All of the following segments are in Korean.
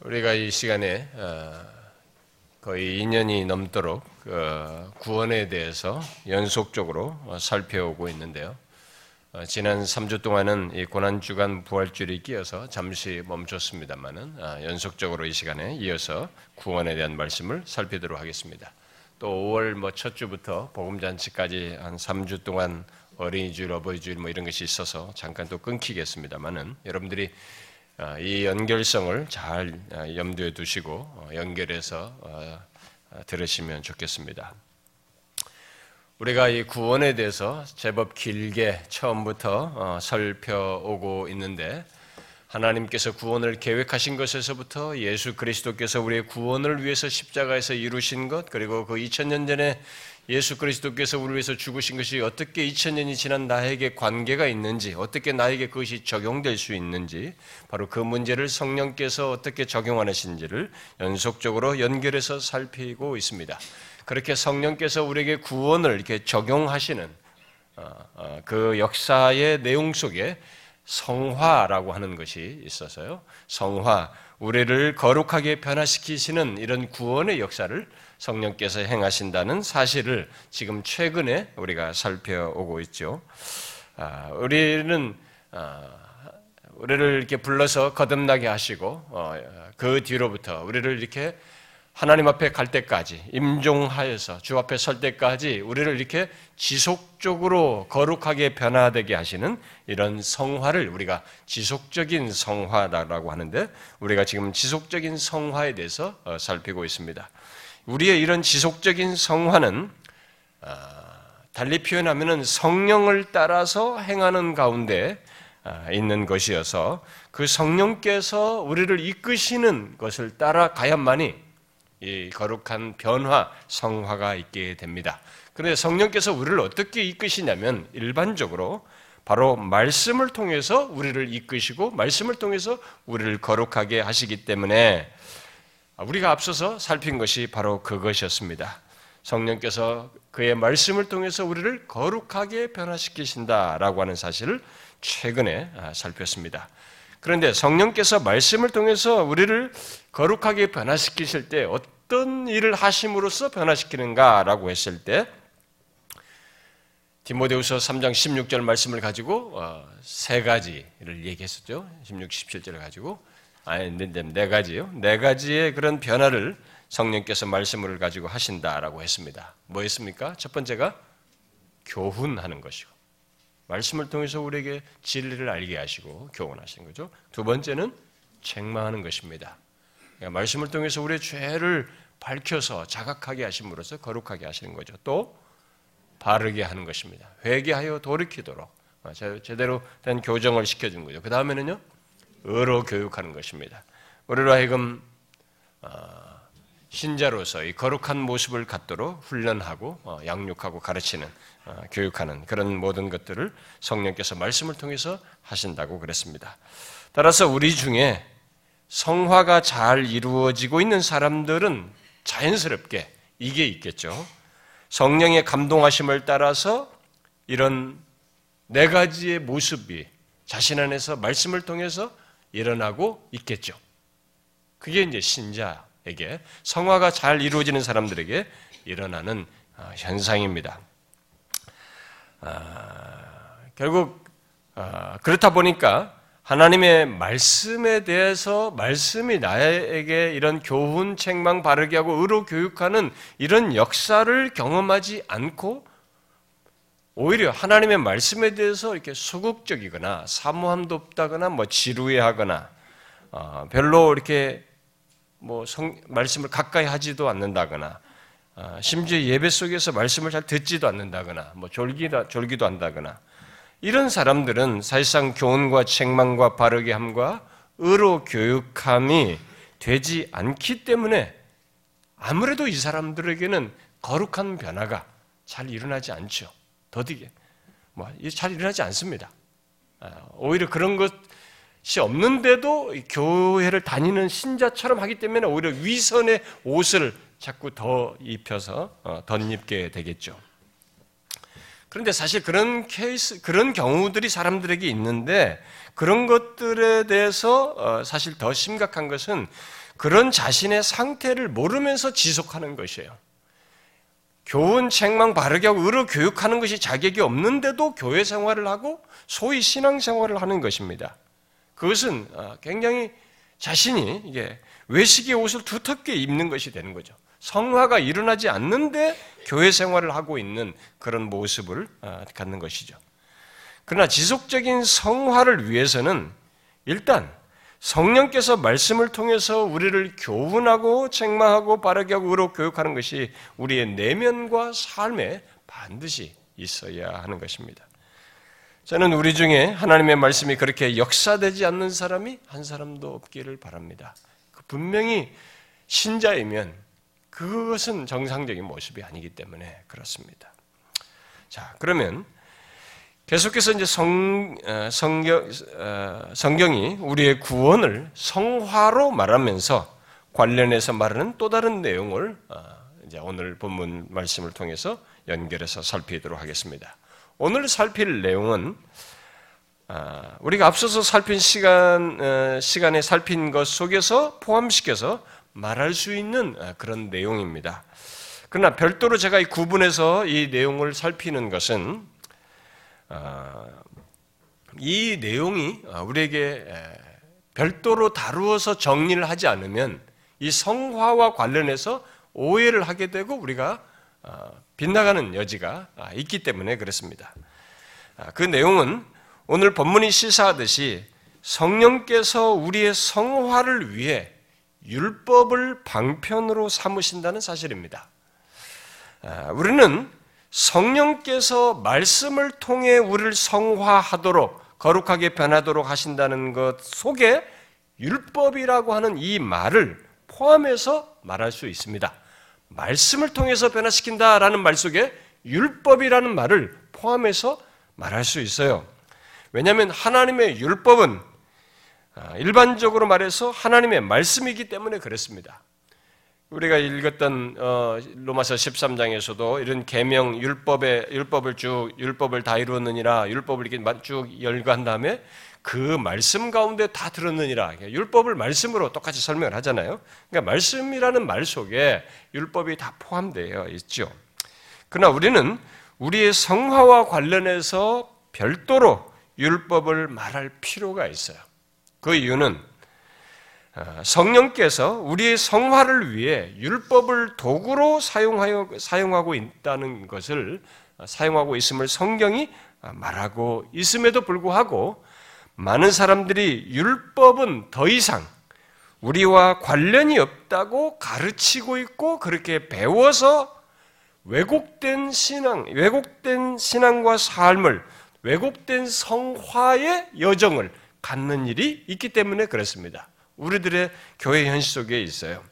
우리가 이 시간에 어, 거의 2년이 넘도록 어, 구원에 대해서 연속적으로 어, 살펴오고 있는데요. 지난 3주 동안은 이 고난주간 부활주일이 끼어서 잠시 멈췄습니다만은 연속적으로 이 시간에 이어서 구원에 대한 말씀을 살피도록 하겠습니다. 또 5월 뭐 첫 주부터 복음잔치까지 한 3주 동안 어린이주일, 어버이주일 뭐 이런 것이 있어서 잠깐 또 끊기겠습니다만은 여러분들이 아, 이 연결성을 잘 아, 염두에 두시고 어, 연결해서 어, 아, 들으시면 좋겠습니다. 우리가 이 구원에 대해서 제법 길게 처음부터 어, 살펴오고 있는데 하나님께서 구원을 계획하신 것에서부터 예수 그리스도께서 우리의 구원을 위해서 십자가에서 이루신 것 그리고 그 2000년 전에 예수 그리스도께서 우리를 위해서 죽으신 것이 어떻게 2000년이 지난 나에게 관계가 있는지, 어떻게 나에게 그것이 적용될 수 있는지, 바로 그 문제를 성령께서 어떻게 적용하시는지를 연속적으로 연결해서 살피고 있습니다. 그렇게 성령께서 우리에게 구원을 이렇게 적용하시는 어, 어, 그 역사의 내용 속에 성화라고 하는 것이 있어서요. 성화, 우리를 거룩하게 변화시키시는 이런 구원의 역사를 성령께서 행하신다는 사실을 지금 최근에 우리가 살펴오고 있죠. 아, 우리는 아, 우리를 이렇게 불러서 거듭나게 하시고 어, 그 뒤로부터 우리를 이렇게 하나님 앞에 갈 때까지 임종하여서 주 앞에 설 때까지 우리를 이렇게 지속적으로 거룩하게 변화되게 하시는 이런 성화를 우리가 지속적인 성화라고 하는데 우리가 지금 지속적인 성화에 대해서 어, 살피고 있습니다. 우리의 이런 지속적인 성화는 아, 달리 표현하면 성령을 따라서 행하는 가운데 아, 있는 것이어서 그 성령께서 우리를 이끄시는 것을 따라가야만이 이 거룩한 변화, 성화가 있게 됩니다. 그런데 성령께서 우리를 어떻게 이끄시냐면 일반적으로 바로 말씀을 통해서 우리를 이끄시고 말씀을 통해서 우리를 거룩하게 하시기 때문에 아, 우리가 앞서서 살핀 것이 바로 그것이었습니다. 성령께서 그의 말씀을 통해서 우리를 거룩하게 변화시키신다라고 하는 사실을 최근에 아, 살폈습니다. 그런데 성령께서 말씀을 통해서 우리를 거룩하게 변화시키실 때 어떤 일을 하심으로써 변화시키는가라고 했을 때 디모데후서 3장 16절 말씀을 가지고 어, 세 가지를 얘기했었죠. 16, 17절을 가지고 아니, 네, 가지요. 네 가지의 그런 변화를 성령께서 말씀을 가지고 하신다라고 했습니다. 뭐였습니까? 첫 번째가 교훈하는 것이고, 말씀을 통해서 우리에게 진리를 알게 하시고 교훈하시는 거죠. 두 번째는 책망하는 것입니다. 그러니까 말씀을 통해서 우리의 죄를 밝혀서 자각하게 하심으로써 거룩하게 하시는 거죠. 또 바르게 하는 것입니다. 회개하여 돌이키도록 제대로 된 교정을 시켜주는 거죠. 그 다음에는요, 의로 교육하는 것입니다. 우리로 하여금 어, 신자로서 이 거룩한 모습을 갖도록 훈련하고 어, 양육하고 가르치는 어, 교육하는 그런 모든 것들을 성령께서 말씀을 통해서 하신다고 그랬습니다. 따라서 우리 중에 성화가 잘 이루어지고 있는 사람들은 자연스럽게 이게 있겠죠. 성령의 감동하심을 따라서 이런 네 가지의 모습이 자신 안에서 말씀을 통해서 일어나고 있겠죠. 그게 이제 신자에게 성화가 잘 이루어지는 사람들에게 일어나는 어, 현상입니다. 아, 결국 아, 그렇다 보니까 하나님의 말씀에 대해서 말씀이 나에게 이런 교훈, 책망 바르게 하고 의로 교육하는 이런 역사를 경험하지 않고 오히려 하나님의 말씀에 대해서 이렇게 소극적이거나 사모함도 없다거나 뭐 지루해하거나 어, 별로 이렇게 뭐 성, 말씀을 가까이 하지도 않는다거나 어, 심지어 예배 속에서 말씀을 잘 듣지도 않는다거나 뭐 졸기도, 졸기도 한다거나 이런 사람들은 사실상 교훈과 책망과 바르게 함과 의로 교육함이 되지 않기 때문에 아무래도 이 사람들에게는 거룩한 변화가 잘 일어나지 않죠. 더디게 뭐 잘 일어나지 않습니다. 아, 오히려 그런 것이 없는데도 교회를 다니는 신자처럼 하기 때문에 오히려 위선의 옷을 자꾸 더 입혀서 어, 덧입게 되겠죠. 그런데 사실 그런 케이스, 그런 경우들이 사람들에게 있는데 그런 것들에 대해서 어, 사실 더 심각한 것은 그런 자신의 상태를 모르면서 지속하는 것이에요. 교훈 책망 바르게 하고 의로 교육하는 것이 자격이 없는데도 교회 생활을 하고 소위 신앙 생활을 하는 것입니다. 그것은 어, 굉장히 자신이 이게 외식의 옷을 두텁게 입는 것이 되는 거죠. 성화가 일어나지 않는데 교회 생활을 하고 있는 그런 모습을 어, 갖는 것이죠. 그러나 지속적인 성화를 위해서는 일단 성령께서 말씀을 통해서 우리를 교훈하고 책망하고 바르게 하고 의로 교육하는 것이 우리의 내면과 삶에 반드시 있어야 하는 것입니다. 저는 우리 중에 하나님의 말씀이 그렇게 역사되지 않는 사람이 한 사람도 없기를 바랍니다. 그 분명히 신자이면 그것은 정상적인 모습이 아니기 때문에 그렇습니다. 자, 그러면 계속해서 이제 성, 어, 성경, 어, 성경이 우리의 구원을 성화로 말하면서 관련해서 말하는 또 다른 내용을 어, 이제 오늘 본문 말씀을 통해서 연결해서 살피도록 하겠습니다. 오늘 살필 내용은 우리가 앞서서 살핀 시간 시간에 살핀 것 속에서 포함시켜서 말할 수 있는 그런 내용입니다. 그러나 별도로 제가 이 구분해서 이 내용을 살피는 것은 아, 이 내용이 우리에게 별도로 다루어서 정리를 하지 않으면 이 성화와 관련해서 오해를 하게 되고 우리가 아, 빗나가는 여지가 아, 있기 때문에 그렇습니다. 그 내용은 오늘 본문이 시사하듯이 성령께서 우리의 성화를 위해 율법을 방편으로 삼으신다는 사실입니다. 우리는 성령께서 말씀을 통해 우리를 성화하도록 거룩하게 변하도록 하신다는 것 속에 율법이라고 하는 이 말을 포함해서 말할 수 있습니다. 말씀을 통해서 변화시킨다라는 말 속에 율법이라는 말을 포함해서 말할 수 있어요. 왜냐하면 하나님의 율법은 아, 일반적으로 말해서 하나님의 말씀이기 때문에 그렇습니다. 우리가 읽었던 어, 로마서 13장에서도 이런 계명 율법의 율법을 쭉 율법을 다 이루었느니라 율법을 이렇게 쭉 열거한 다음에 그 말씀 가운데 다 들었느니라 율법을 말씀으로 똑같이 설명을 하잖아요. 그러니까 말씀이라는 말 속에 율법이 다 포함되어 있죠. 그러나 우리는 우리의 성화와 관련해서 별도로 율법을 말할 필요가 있어요. 그 이유는 어, 성령께서 우리의 성화를 위해 율법을 도구로 사용하여, 사용하고 있다는 것을 어, 사용하고 있음을 성경이 어, 말하고 있음에도 불구하고 많은 사람들이 율법은 더 이상 우리와 관련이 없다고 가르치고 있고 그렇게 배워서 왜곡된 신앙, 왜곡된 신앙과 삶을 왜곡된 성화의 여정을 갖는 일이 있기 때문에 그렇습니다. 우리들의 교회 현실 속에 있어요.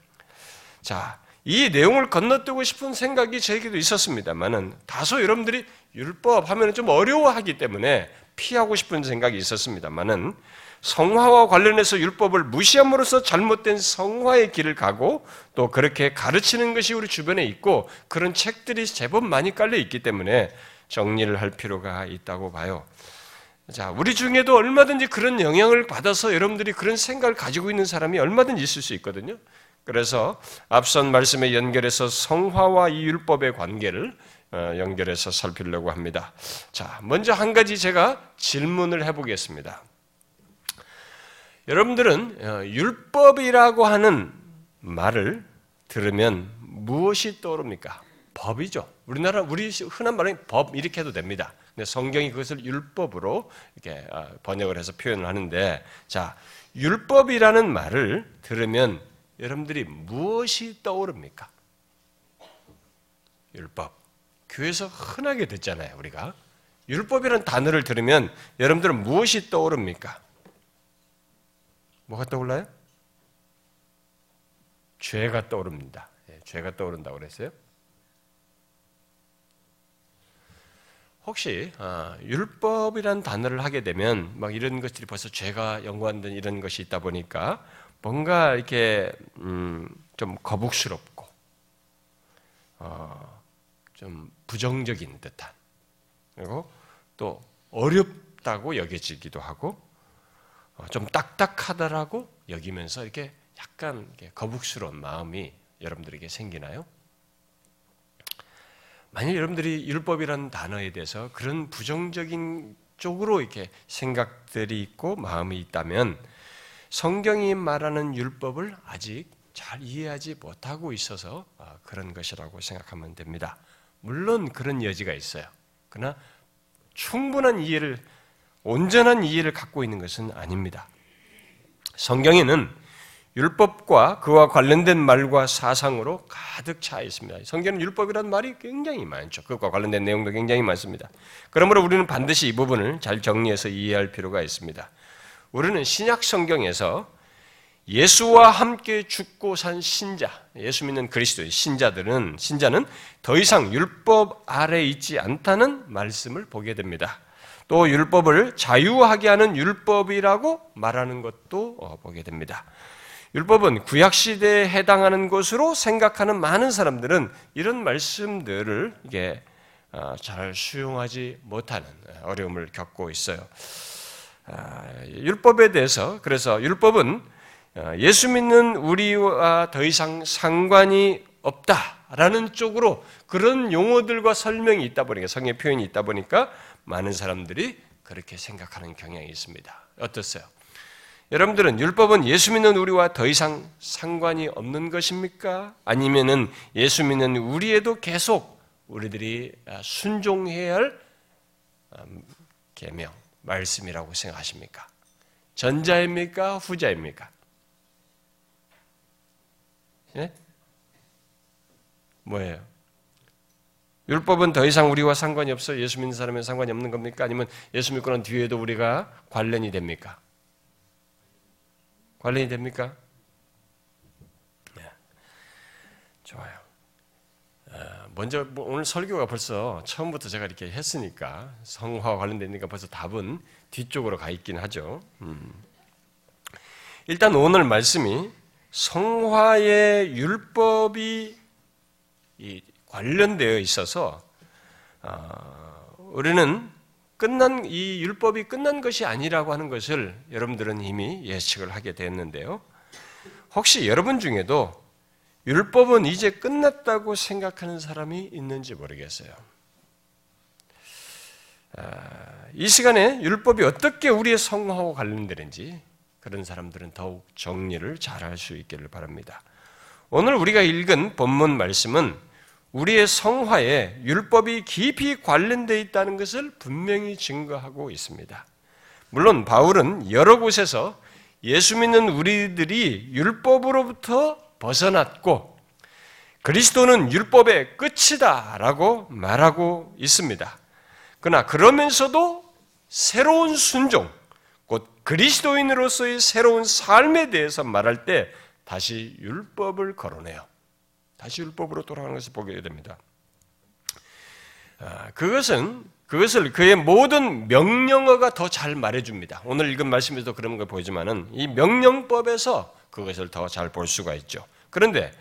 자, 이 내용을 건너뛰고 싶은 생각이 저에게도 있었습니다만은 다소 여러분들이 율법 하면 좀 어려워하기 때문에 피하고 싶은 생각이 있었습니다만은 성화와 관련해서 율법을 무시함으로써 잘못된 성화의 길을 가고 또 그렇게 가르치는 것이 우리 주변에 있고 그런 책들이 제법 많이 깔려 있기 때문에 정리를 할 필요가 있다고 봐요. 자, 우리 중에도 얼마든지 그런 영향을 받아서 여러분들이 그런 생각을 가지고 있는 사람이 얼마든지 있을 수 있거든요. 그래서 앞선 말씀에 연결해서 성화와 이 율법의 관계를 어, 연결해서 살피려고 합니다. 자, 먼저 한 가지 제가 질문을 해보겠습니다. 여러분들은 어, 율법이라고 하는 말을 들으면 무엇이 떠오릅니까? 법이죠. 우리나라 우리 흔한 말은 법 이렇게 해도 됩니다. 근데 성경이 그것을 율법으로 이렇게 아, 번역을 해서 표현을 하는데 자 율법이라는 말을 들으면 여러분들이 무엇이 떠오릅니까? 율법. 교회에서 흔하게 듣잖아요, 우리가. 율법이라는 단어를 들으면 여러분들은 무엇이 떠오릅니까? 뭐가 떠올라요? 죄가 떠오릅니다. 예, 죄가 떠오른다고 그랬어요. 혹시 어, 율법이란 단어를 하게 되면 막 이런 것들이 벌써 죄가 연관된 이런 것이 있다 보니까 뭔가 이렇게 음, 좀 거북스럽고 어, 좀 부정적인 듯한 그리고 또 어렵다고 여겨지기도 하고 어, 좀 딱딱하다라고 여기면서 이렇게 약간 거북스러운 마음이 여러분들에게 생기나요? 만약 여러분들이 율법이라는 단어에 대해서 그런 부정적인 쪽으로 이렇게 생각들이 있고 마음이 있다면 성경이 말하는 율법을 아직 잘 이해하지 못하고 있어서 아, 그런 것이라고 생각하면 됩니다. 물론 그런 여지가 있어요. 그러나 충분한 이해를 온전한 이해를 갖고 있는 것은 아닙니다. 성경에는 율법과 그와 관련된 말과 사상으로 가득 차 있습니다. 성경은 율법이라는 말이 굉장히 많죠. 그것과 관련된 내용도 굉장히 많습니다. 그러므로 우리는 반드시 이 부분을 잘 정리해서 이해할 필요가 있습니다. 우리는 신약 성경에서 예수와 함께 죽고 산 신자, 예수 믿는 그리스도의 신자들은 신자는 더 이상 율법 아래 있지 않다는 말씀을 보게 됩니다. 또 율법을 자유하게 하는 율법이라고 말하는 것도 어, 보게 됩니다. 율법은 구약 시대에 해당하는 것으로 생각하는 많은 사람들은 이런 말씀들을 이게 어, 잘 수용하지 못하는 어려움을 겪고 있어요. 아, 율법에 대해서 그래서 율법은 어, 예수 믿는 우리와 더 이상 상관이 없다라는 쪽으로 그런 용어들과 설명이 있다 보니까 성의 표현이 있다 보니까 많은 사람들이 그렇게 생각하는 경향이 있습니다. 어떻어요? 여러분들은 율법은 예수 믿는 우리와 더 이상 상관이 없는 것입니까? 아니면은 예수 믿는 우리에도 계속 우리들이 순종해야 할 음, 계명 말씀이라고 생각하십니까? 전자입니까? 후자입니까? 예? 뭐예요? 율법은 더 이상 우리와 상관이 없어 예수 믿는 사람에 상관이 없는 겁니까? 아니면 예수 믿고 난 뒤에도 우리가 관련이 됩니까? 관련이 됩니까? 네. 좋아요. 아, 먼저 뭐 오늘 설교가 벌써 처음부터 제가 이렇게 했으니까 성화와 관련되니까 벌써 답은 뒤쪽으로 가 있긴 하죠. 음. 일단 오늘 말씀이 성화의 율법이 관련되어 있어서 어, 우리는 끝난 이 율법이 끝난 것이 아니라고 하는 것을 여러분들은 이미 예측을 하게 됐는데요. 혹시 여러분 중에도 율법은 이제 끝났다고 생각하는 사람이 있는지 모르겠어요. 아, 이 시간에 율법이 어떻게 우리의 성화와 관련되는지 그런 사람들은 더욱 정리를 잘 할 수 있기를 바랍니다. 오늘 우리가 읽은 본문 말씀은 우리의 성화에 율법이 깊이 관련되어 있다는 것을 분명히 증거하고 있습니다. 물론 바울은 여러 곳에서 예수 믿는 우리들이 율법으로부터 벗어났고 그리스도는 율법의 끝이다라고 말하고 있습니다. 그러나 그러면서도 새로운 순종, 곧 그리스도인으로서의 새로운 삶에 대해서 말할 때 다시 율법을 거론해요. 다시 율법으로 돌아가는 것을 보게 됩니다. 아, 그것은 그것을 그의 모든 명령어가 더 잘 말해줍니다. 오늘 읽은 말씀에도 그런 걸 보이지만은 이 명령법에서 그것을 더 잘 볼 수가 있죠. 그런데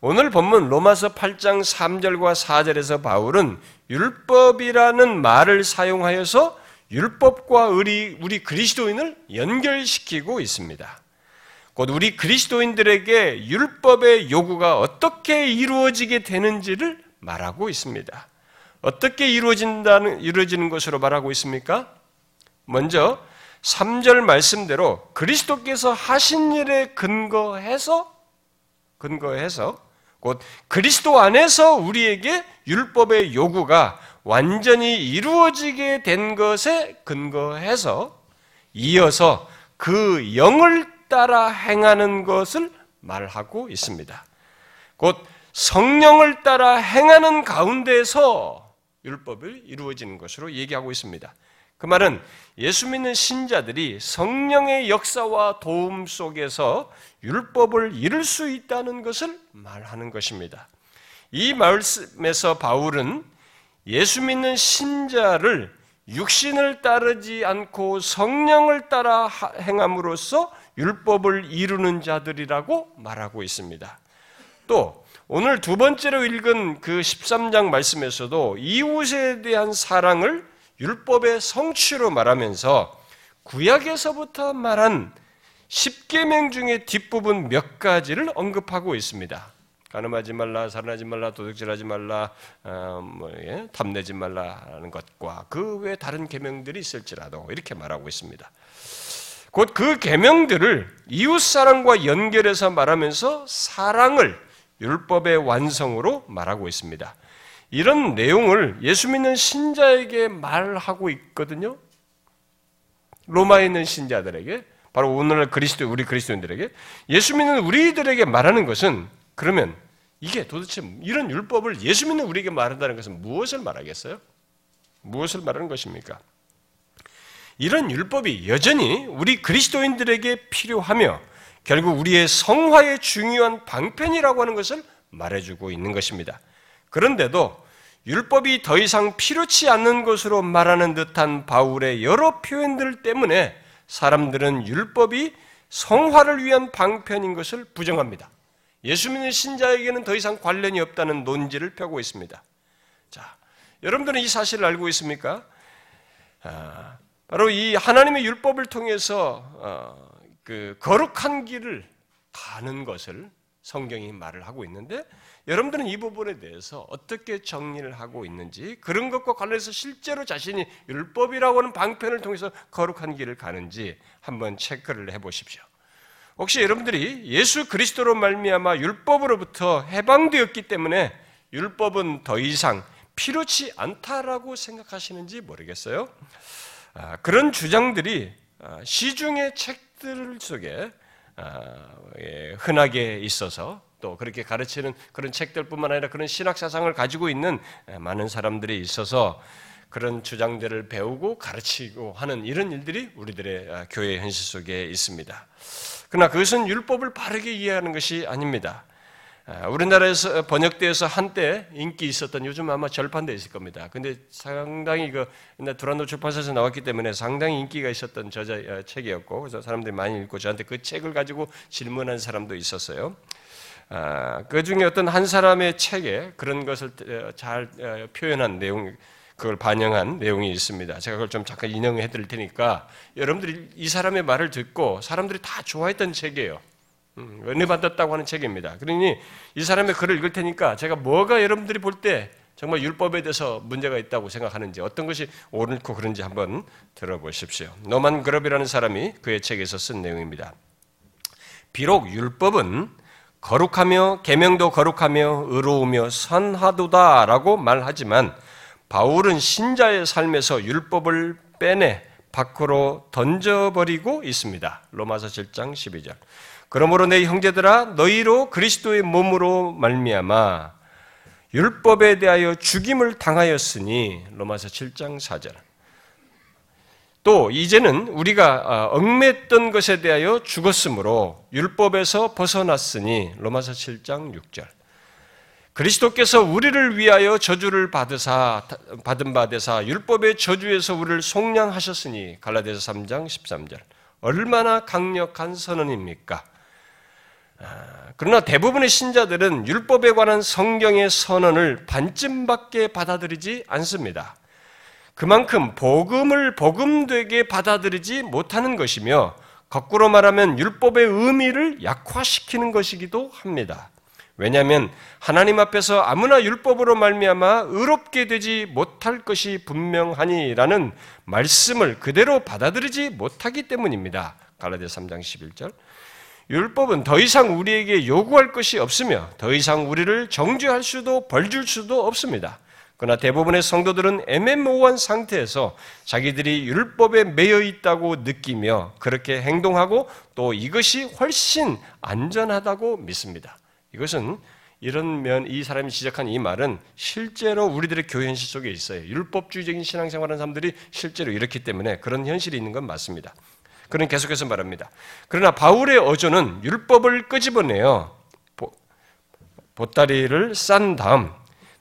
오늘 본문 로마서 8장 3절과 4절에서 바울은 율법이라는 말을 사용하여서 율법과 우리, 우리 그리스도인을 연결시키고 있습니다. 곧 우리 그리스도인들에게 율법의 요구가 어떻게 이루어지게 되는지를 말하고 있습니다. 어떻게 이루어진다는, 이루어지는 것으로 말하고 있습니까? 먼저 3절 말씀대로 그리스도께서 하신 일에 근거해서, 근거해서, 곧 그리스도 안에서 우리에게 율법의 요구가 완전히 이루어지게 된 것에 근거해서 이어서 그 영을 따라 행하는 것을 말하고 있습니다. 곧 성령을 따라 행하는 가운데서 율법을 이루어지는 것으로 얘기하고 있습니다. 그 말은 예수 믿는 신자들이 성령의 역사와 도움 속에서 율법을 이룰 수 있다는 것을 말하는 것입니다. 이 말씀에서 바울은 예수 믿는 신자를 육신을 따르지 않고 성령을 따라 행함으로써 율법을 이루는 자들이라고 말하고 있습니다. 또 오늘 두 번째로 읽은 그 13장 말씀에서도 이웃에 대한 사랑을 율법의 성취로 말하면서 구약에서부터 말한 10계명 중의 뒷부분 몇 가지를 언급하고 있습니다. 가늠하지 말라, 살인하지 말라, 도둑질하지 말라, 어, 뭐, 예? 탐내지 말라는 것과 그 외 다른 계명들이 있을지라도 이렇게 말하고 있습니다. 곧 그 계명들을 이웃 사랑과 연결해서 말하면서 사랑을 율법의 완성으로 말하고 있습니다. 이런 내용을 예수 믿는 신자에게 말하고 있거든요. 로마에 있는 신자들에게 바로 오늘날 그리스도 우리 그리스도인들에게 예수 믿는 우리들에게 말하는 것은 그러면 이게 도대체 이런 율법을 예수 믿는 우리에게 말한다는 것은 무엇을 말하겠어요? 무엇을 말하는 것입니까? 이런 율법이 여전히 우리 그리스도인들에게 필요하며 결국 우리의 성화의 중요한 방편이라고 하는 것을 말해주고 있는 것입니다. 그런데도 율법이 더 이상 필요치 않는 것으로 말하는 듯한 바울의 여러 표현들 때문에 사람들은 율법이 성화를 위한 방편인 것을 부정합니다. 예수 믿는 신자에게는 더 이상 관련이 없다는 논지를 펴고 있습니다. 자, 여러분들은 이 사실을 알고 있습니까? 아, 바로 이 하나님의 율법을 통해서 어, 그 거룩한 길을 가는 것을 성경이 말을 하고 있는데 여러분들은 이 부분에 대해서 어떻게 정리를 하고 있는지 그런 것과 관련해서 실제로 자신이 율법이라고 하는 방편을 통해서 거룩한 길을 가는지 한번 체크를 해 보십시오. 혹시 여러분들이 예수 그리스도로 말미암아 율법으로부터 해방되었기 때문에 율법은 더 이상 필요치 않다라고 생각하시는지 모르겠어요. 아, 그런 주장들이 아, 시중의 책들 속에 아, 예, 흔하게 있어서 또 그렇게 가르치는 그런 책들뿐만 아니라 그런 신학 사상을 가지고 있는 많은 사람들이 있어서 그런 주장들을 배우고 가르치고 하는 이런 일들이 우리들의 교회 현실 속에 있습니다. 그러나 그것은 율법을 바르게 이해하는 것이 아닙니다. 우리나라에서 번역되어서 한때 인기 있었던 요즘 아마 절판돼 있을 겁니다. 근데 상당히 그 옛날 두란노 출판사에서 나왔기 때문에 상당히 인기가 있었던 저자 어, 책이었고 그래서 사람들이 많이 읽고 저한테 그 책을 가지고 질문한 사람도 있었어요. 아, 그 중에 어떤 한 사람의 책에 그런 것을 어, 잘 어, 표현한 내용, 그걸 반영한 내용이 있습니다. 제가 그걸 좀 잠깐 인용해 드릴 테니까 여러분들이 이 사람의 말을 듣고 사람들이 다 좋아했던 책이에요. 음, 은혜 받았다고 하는 책입니다. 그러니 이 사람의 글을 읽을 테니까 제가 뭐가 여러분들이 볼 때 정말 율법에 대해서 문제가 있다고 생각하는지 어떤 것이 옳고 그런지 한번 들어보십시오. 노만 그럽이라는 사람이 그의 책에서 쓴 내용입니다. 비록 율법은 거룩하며 계명도 거룩하며 의로우며 선하도다라고 말하지만 바울은 신자의 삶에서 율법을 빼내 밖으로 던져버리고 있습니다. 로마서 7장 12절. 그러므로 내 형제들아 너희로 그리스도의 몸으로 말미암아 율법에 대하여 죽임을 당하였으니 로마서 7장 4절. 또 이제는 우리가 아, 얽맸던 것에 대하여 죽었으므로 율법에서 벗어났으니 로마서 7장 6절. 그리스도께서 우리를 위하여 저주를 받으사 받은 바되사 율법의 저주에서 우리를 속량하셨으니 갈라디아서 3장 13절. 얼마나 강력한 선언입니까? 아, 그러나 대부분의 신자들은 율법에 관한 성경의 선언을 반쯤밖에 받아들이지 않습니다. 그만큼 복음을 복음되게 받아들이지 못하는 것이며 거꾸로 말하면 율법의 의미를 약화시키는 것이기도 합니다. 왜냐하면 하나님 앞에서 아무나 율법으로 말미암아 의롭게 되지 못할 것이 분명하니라는 말씀을 그대로 받아들이지 못하기 때문입니다. 갈라디아 3장 11절. 율법은 더 이상 우리에게 요구할 것이 없으며 더 이상 우리를 정죄할 수도 벌줄 수도 없습니다. 그러나 대부분의 성도들은 애매모호한 상태에서 자기들이 율법에 매여 있다고 느끼며 그렇게 행동하고 또 이것이 훨씬 안전하다고 믿습니다. 이것은 이런 면, 이 사람이 지적한 이 말은 실제로 우리들의 교회 현실 속에 있어요. 율법주의적인 신앙생활하는 사람들이 실제로 이렇기 때문에 그런 현실이 있는 건 맞습니다. 그는 계속해서 말합니다. 그러나 바울의 어조는 율법을 끄집어내어 보따리를 싼 다음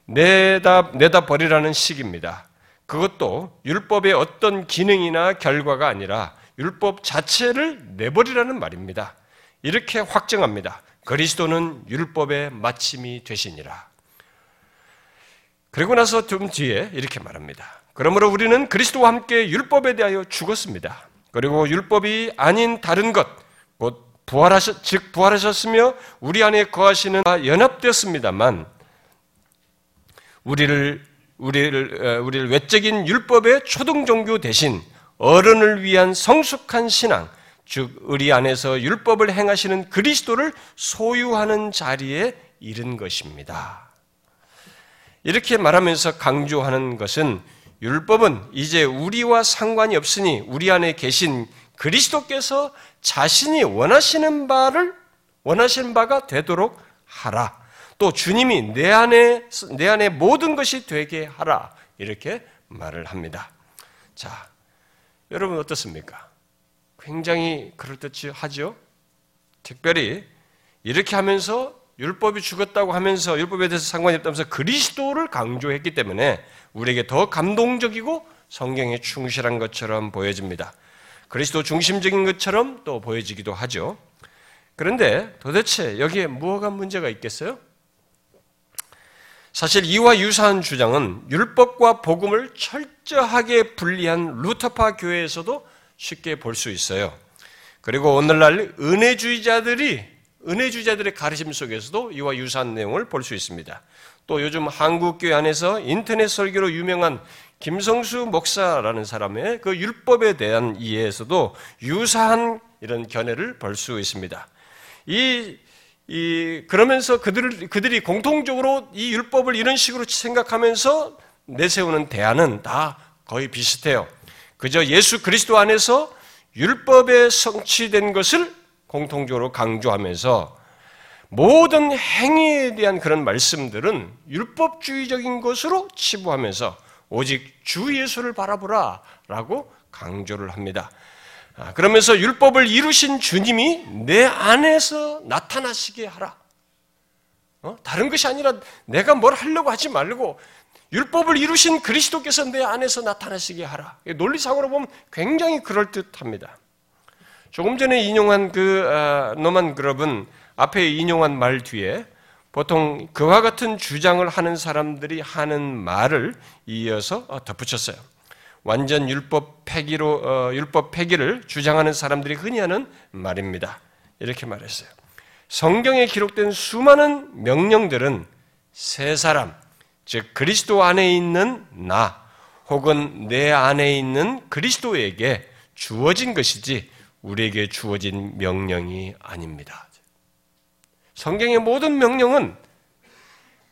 내다, 내다 버리라는 식입니다. 그것도 율법의 어떤 기능이나 결과가 아니라 율법 자체를 내버리라는 말입니다. 이렇게 확정합니다. 그리스도는 율법의 마침이 되시니라. 그리고 나서 좀 뒤에 이렇게 말합니다. 그러므로 우리는 그리스도와 함께 율법에 대하여 죽었습니다. 그리고 율법이 아닌 다른 것, 곧 부활하셨, 즉 부활하셨으며 우리 안에 거하시는 연합되었습니다만 우리를 우리를 우리를 외적인 율법의 초등 종교 대신 어른을 위한 성숙한 신앙, 즉 우리 안에서 율법을 행하시는 그리스도를 소유하는 자리에 이른 것입니다. 이렇게 말하면서 강조하는 것은 율법은 이제 우리와 상관이 없으니 우리 안에 계신 그리스도께서 자신이 원하시는 바를 원하시는 바가 되도록 하라. 또 주님이 내 안에 내 안에 모든 것이 되게 하라. 이렇게 말을 합니다. 자, 여러분 어떻습니까? 굉장히 그럴듯이 하죠. 특별히 이렇게 하면서 율법이 죽었다고 하면서 율법에 대해서 상관이 없다면서 그리스도를 강조했기 때문에 우리에게 더 감동적이고 성경에 충실한 것처럼 보여집니다. 그리스도 중심적인 것처럼 또 보여지기도 하죠. 그런데 도대체 여기에 무엇가 문제가 있겠어요? 사실 이와 유사한 주장은 율법과 복음을 철저하게 분리한 루터파 교회에서도 쉽게 볼 수 있어요. 그리고 오늘날 은혜주의자들이 은혜주의자들의 가르침 속에서도 이와 유사한 내용을 볼 수 있습니다. 또 요즘 한국교회 안에서 인터넷 설교로 유명한 김성수 목사라는 사람의 그 율법에 대한 이해에서도 유사한 이런 견해를 볼 수 있습니다. 이, 이, 그러면서 그들, 그들이 공통적으로 이 율법을 이런 식으로 생각하면서 내세우는 대안은 다 거의 비슷해요. 그저 예수 그리스도 안에서 율법에 성취된 것을 공통적으로 강조하면서 모든 행위에 대한 그런 말씀들은 율법주의적인 것으로 치부하면서 오직 주 예수를 바라보라 라고 강조를 합니다. 아, 그러면서 율법을 이루신 주님이 내 안에서 나타나시게 하라. 어? 다른 것이 아니라 내가 뭘 하려고 하지 말고 율법을 이루신 그리스도께서 내 안에서 나타나시게 하라. 논리상으로 보면 굉장히 그럴듯합니다. 조금 전에 인용한 그 아, 노만 그럽은 앞에 인용한 말 뒤에 보통 그와 같은 주장을 하는 사람들이 하는 말을 이어서 어, 덧붙였어요. 완전 율법 폐기로 어, 율법 폐기를 주장하는 사람들이 흔히 하는 말입니다. 이렇게 말했어요. 성경에 기록된 수많은 명령들은 세 사람, 즉 그리스도 안에 있는 나 혹은 내 안에 있는 그리스도에게 주어진 것이지 우리에게 주어진 명령이 아닙니다. 성경의 모든 명령은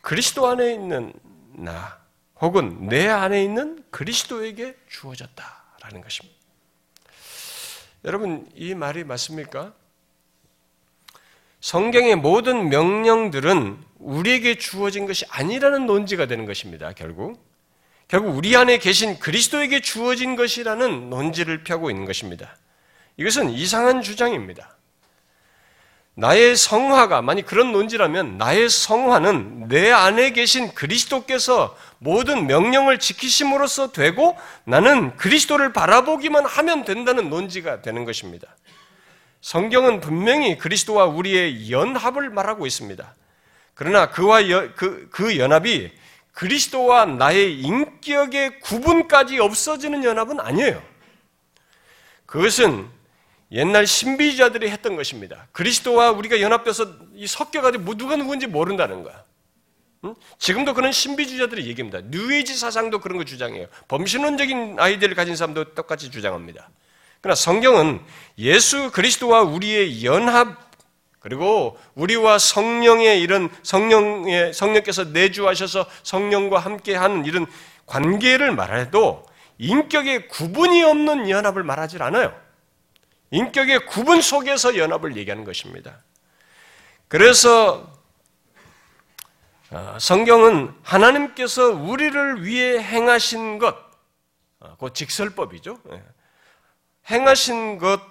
그리스도 안에 있는 나 혹은 내 안에 있는 그리스도에게 주어졌다라는 것입니다. 여러분 이 말이 맞습니까? 성경의 모든 명령들은 우리에게 주어진 것이 아니라는 논지가 되는 것입니다. 결국 결국 우리 안에 계신 그리스도에게 주어진 것이라는 논지를 펴고 있는 것입니다. 이것은 이상한 주장입니다. 나의 성화가 만약 그런 논지라면 나의 성화는 내 안에 계신 그리스도께서 모든 명령을 지키심으로써 되고 나는 그리스도를 바라보기만 하면 된다는 논지가 되는 것입니다. 성경은 분명히 그리스도와 우리의 연합을 말하고 있습니다. 그러나 그와 여, 그, 그 연합이 그리스도와 나의 인격의 구분까지 없어지는 연합은 아니에요. 그것은 옛날 신비주자들이 했던 것입니다. 그리스도와 우리가 연합돼서 이 섞여가지고 뭐 누가 누군지 모른다는 거야. 응? 지금도 그런 신비주자들이 얘기합니다. 뉴에이지 사상도 그런 거 주장해요. 범신론적인 아이디어를 가진 사람도 똑같이 주장합니다. 그러나 성경은 예수 그리스도와 우리의 연합 그리고 우리와 성령의 이런 성령의 성령께서 내주하셔서 성령과 함께하는 이런 관계를 말해도 인격의 구분이 없는 연합을 말하지 않아요. 인격의 구분 속에서 연합을 얘기하는 것입니다. 그래서 어, 성경은 하나님께서 우리를 위해 행하신 것, 어, 그 직설법이죠. 예. 행하신 것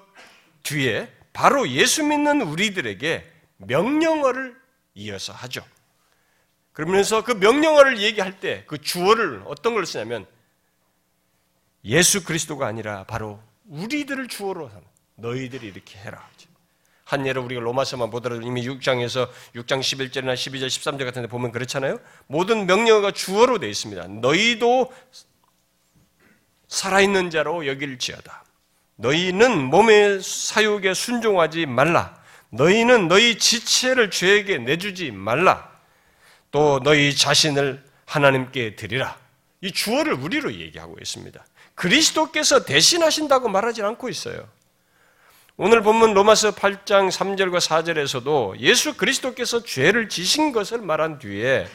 뒤에 바로 예수 믿는 우리들에게 명령어를 이어서 하죠. 그러면서 그 명령어를 얘기할 때 그 주어를 어떤 걸 쓰냐면 예수 그리스도가 아니라 바로 우리들을 주어로 하는 너희들이 이렇게 해라. 한 예로 우리가 로마서만 보더라도 이미 6장에서 6장 11절이나 12절, 13절 같은 데 보면 그렇잖아요. 모든 명령어가 주어로 되어 있습니다. 너희도 살아있는 자로 여길지어다. 너희는 몸의 사육에 순종하지 말라. 너희는 너희 지체를 죄에게 내주지 말라. 또 너희 자신을 하나님께 드리라. 이 주어를 우리로 얘기하고 있습니다. 그리스도께서 대신하신다고 말하지 않고 있어요. 오늘 본문 로마서 8장 3절과 4절에서도 예수 그리스도께서 죄를 지신 것을 말한 뒤에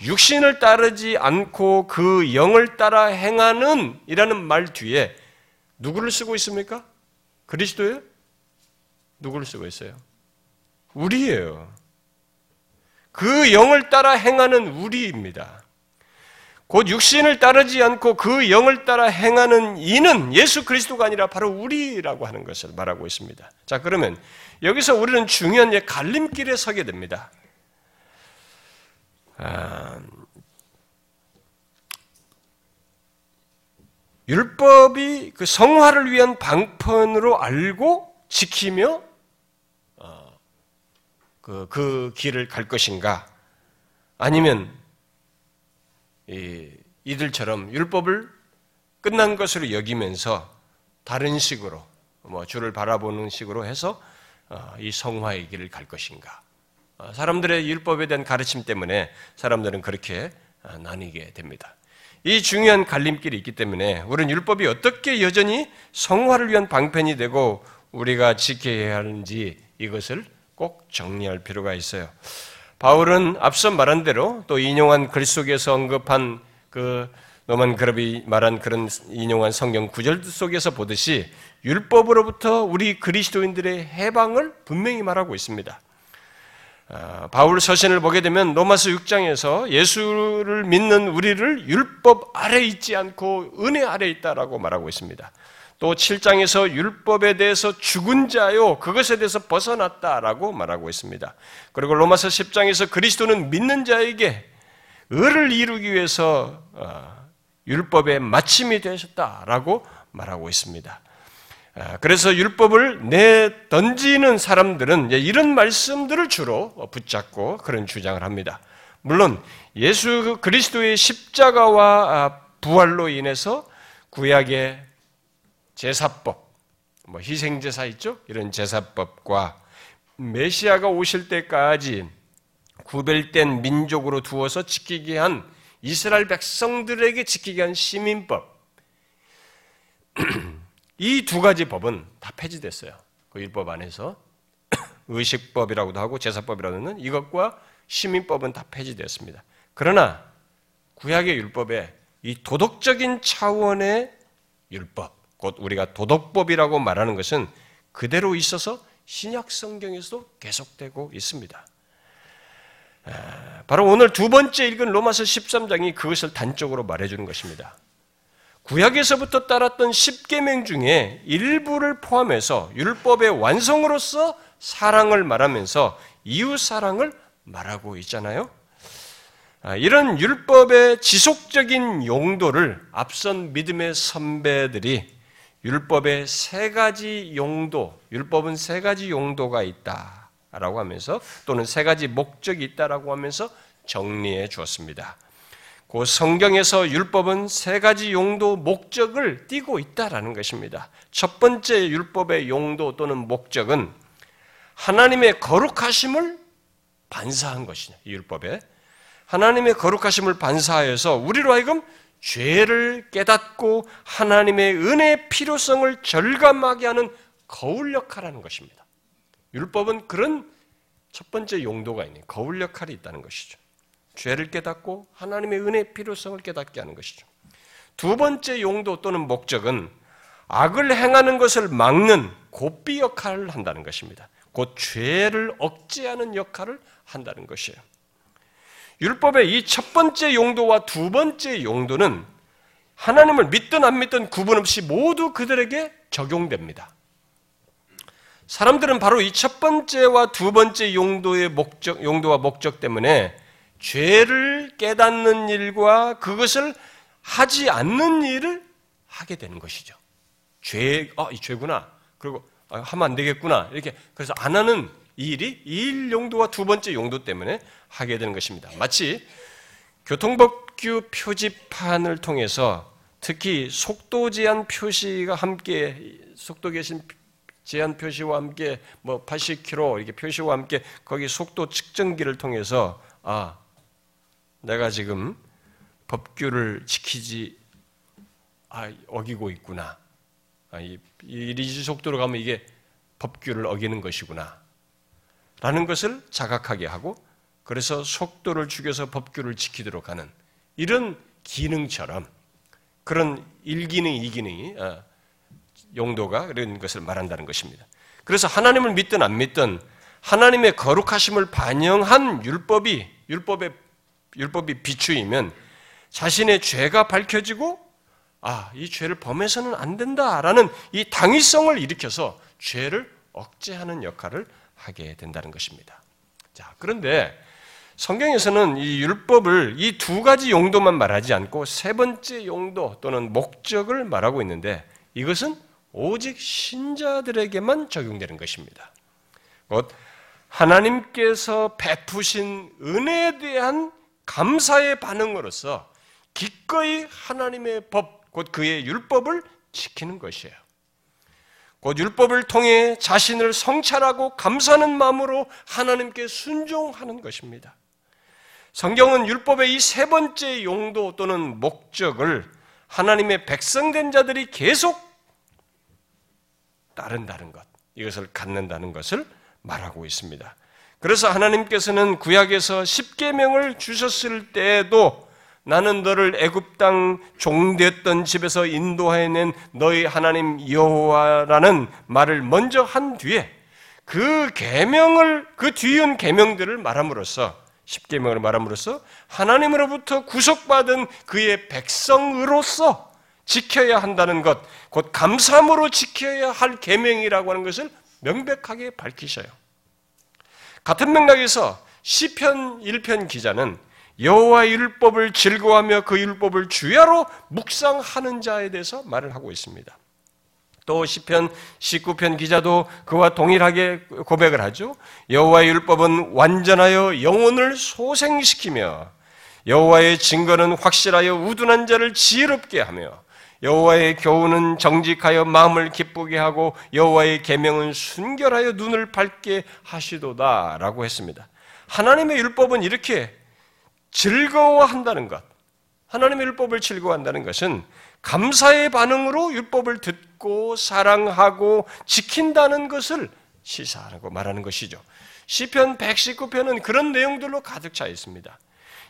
육신을 따르지 않고 그 영을 따라 행하는 이라는 말 뒤에 누구를 쓰고 있습니까? 그리스도예요? 누구를 쓰고 있어요? 우리예요. 그 영을 따라 행하는 우리입니다. 곧 육신을 따르지 않고 그 영을 따라 행하는 이는 예수 그리스도가 아니라 바로 우리라고 하는 것을 말하고 있습니다. 자, 그러면 여기서 우리는 중요한 갈림길에 서게 됩니다. 아, 율법이 그 성화를 위한 방편으로 알고 지키며 어, 그, 그 길을 갈 것인가? 아니면 이, 이들처럼 율법을 끝난 것으로 여기면서 다른 식으로 뭐 주를 바라보는 식으로 해서 어, 이 성화의 길을 갈 것인가? 어, 사람들의 율법에 대한 가르침 때문에 사람들은 그렇게 어, 나뉘게 됩니다. 이 중요한 갈림길이 있기 때문에 우리는 율법이 어떻게 여전히 성화를 위한 방편이 되고 우리가 지켜야 하는지 이것을 꼭 정리할 필요가 있어요. 바울은 앞서 말한 대로 또 인용한 글 속에서 언급한 그 노만 그럽이 말한 그런 인용한 성경 구절 속에서 보듯이 율법으로부터 우리 그리스도인들의 해방을 분명히 말하고 있습니다. 아, 바울 서신을 보게 되면 로마서 6장에서 예수를 믿는 우리를 율법 아래 있지 않고 은혜 아래 있다라고 말하고 있습니다. 또 7장에서 율법에 대해서 죽은 자요 그것에 대해서 벗어났다라고 말하고 있습니다. 그리고 로마서 10장에서 그리스도는 믿는 자에게 의를 이루기 위해서 어, 율법의 마침이 되셨다라고 말하고 있습니다. 아, 그래서 율법을 내 던지는 사람들은 이런 말씀들을 주로 붙잡고 그런 주장을 합니다. 물론 예수 그리스도의 십자가와 아, 부활로 인해서 구약의 제사법, 뭐 희생제사 있죠? 이런 제사법과 메시아가 오실 때까지 구별된 민족으로 두어서 지키게 한 이스라엘 백성들에게 지키게 한 시민법, 이 두 가지 법은 다 폐지됐어요. 그 율법 안에서 의식법이라고도 하고 제사법이라고 하는 이것과 시민법은 다 폐지됐습니다. 그러나 구약의 율법에 이 도덕적인 차원의 율법, 곧 우리가 도덕법이라고 말하는 것은 그대로 있어서 신약 성경에서도 계속되고 있습니다. 바로 오늘 두 번째 읽은 로마서 13장이 그것을 단적으로 말해주는 것입니다. 구약에서부터 따랐던 십계명 중에 일부를 포함해서 율법의 완성으로서 사랑을 말하면서 이웃 사랑을 말하고 있잖아요. 아, 이런 율법의 지속적인 용도를 앞선 믿음의 선배들이 율법의 세 가지 용도, 율법은 세 가지 용도가 있다라고 하면서 또는 세 가지 목적이 있다라고 하면서 정리해 주었습니다. 그 성경에서 율법은 세 가지 용도, 목적을 띠고 있다라는 것입니다. 첫 번째 율법의 용도 또는 목적은 하나님의 거룩하심을 반사한 것이냐, 율법에. 하나님의 거룩하심을 반사하여서 우리로 하여금 죄를 깨닫고 하나님의 은혜의 필요성을 절감하게 하는 거울 역할하는 것입니다. 율법은 그런 첫 번째 용도가 있는 거울 역할이 있다는 것이죠. 죄를 깨닫고 하나님의 은혜의 필요성을 깨닫게 하는 것이죠. 두 번째 용도 또는 목적은 악을 행하는 것을 막는 고삐 역할을 한다는 것입니다. 곧 죄를 억제하는 역할을 한다는 것이에요. 율법의 이 첫 번째 용도와 두 번째 용도는 하나님을 믿든 안 믿든 구분 없이 모두 그들에게 적용됩니다. 사람들은 바로 이 첫 번째와 두 번째 용도의 목적, 용도와 목적 때문에 죄를 깨닫는 일과 그것을 하지 않는 일을 하게 되는 것이죠. 죄, 아, 이 죄구나. 그리고 아, 하면 안 되겠구나. 이렇게 그래서 안 하는 일이 일 용도와 두 번째 용도 때문에 하게 되는 것입니다. 마치 교통법규 표지판을 통해서 특히 속도 제한 표시가 함께 속도 계신 제한 표시와 함께 뭐 80km 이렇게 표시와 함께 거기 속도 측정기를 통해서 아 내가 지금 법규를 지키지 아 어기고 있구나. 아, 이, 이 속도로 가면 이게 법규를 어기는 것이구나. 라는 것을 자각하게 하고 그래서 속도를 죽여서 법규를 지키도록 하는 이런 기능처럼 그런 1기능, 2기능이 어, 용도가 그런 것을 말한다는 것입니다. 그래서 하나님을 믿든 안 믿든 하나님의 거룩하심을 반영한 율법이 율법의 율법이 비추이면 자신의 죄가 밝혀지고 아, 이 죄를 범해서는 안 된다라는 이 당위성을 일으켜서 죄를 억제하는 역할을 하게 된다는 것입니다. 자, 그런데 성경에서는 이 율법을 이 두 가지 용도만 말하지 않고 세 번째 용도 또는 목적을 말하고 있는데 이것은 오직 신자들에게만 적용되는 것입니다. 곧 하나님께서 베푸신 은혜에 대한 감사의 반응으로서 기꺼이 하나님의 법, 곧 그의 율법을 지키는 것이에요. 곧 율법을 통해 자신을 성찰하고 감사하는 마음으로 하나님께 순종하는 것입니다. 성경은 율법의 이 세 번째 용도 또는 목적을 하나님의 백성된 자들이 계속 따른다는 것, 이것을 갖는다는 것을 말하고 있습니다. 그래서 하나님께서는 구약에서 십계명을 주셨을 때에도 나는 너를 애굽 땅 종됐던 집에서 인도해낸 너희 하나님 여호와라는 말을 먼저 한 뒤에 그 계명을 그 뒤은 계명들을 말함으로써 십계명을 말함으로써 하나님으로부터 구속받은 그의 백성으로서 지켜야 한다는 것, 곧 감사함으로 지켜야 할 계명이라고 하는 것을 명백하게 밝히셔요. 같은 맥락에서 시편 1편 기자는 여호와 율법을 즐거워하며 그 율법을 주야로 묵상하는 자에 대해서 말을 하고 있습니다. 또 시편 19편 기자도 그와 동일하게 고백을 하죠. 여호와의 율법은 완전하여 영혼을 소생시키며 여호와의 증거는 확실하여 우둔한 자를 지혜롭게 하며 여호와의 교훈은 정직하여 마음을 기쁘게 하고 여호와의 계명은 순결하여 눈을 밝게 하시도다라고 했습니다. 하나님의 율법은 이렇게 즐거워한다는 것, 하나님의 율법을 즐거워한다는 것은 감사의 반응으로 율법을 듣고 사랑하고 지킨다는 것을 시사하고 말하는 것이죠. 시편 119편은 그런 내용들로 가득 차 있습니다.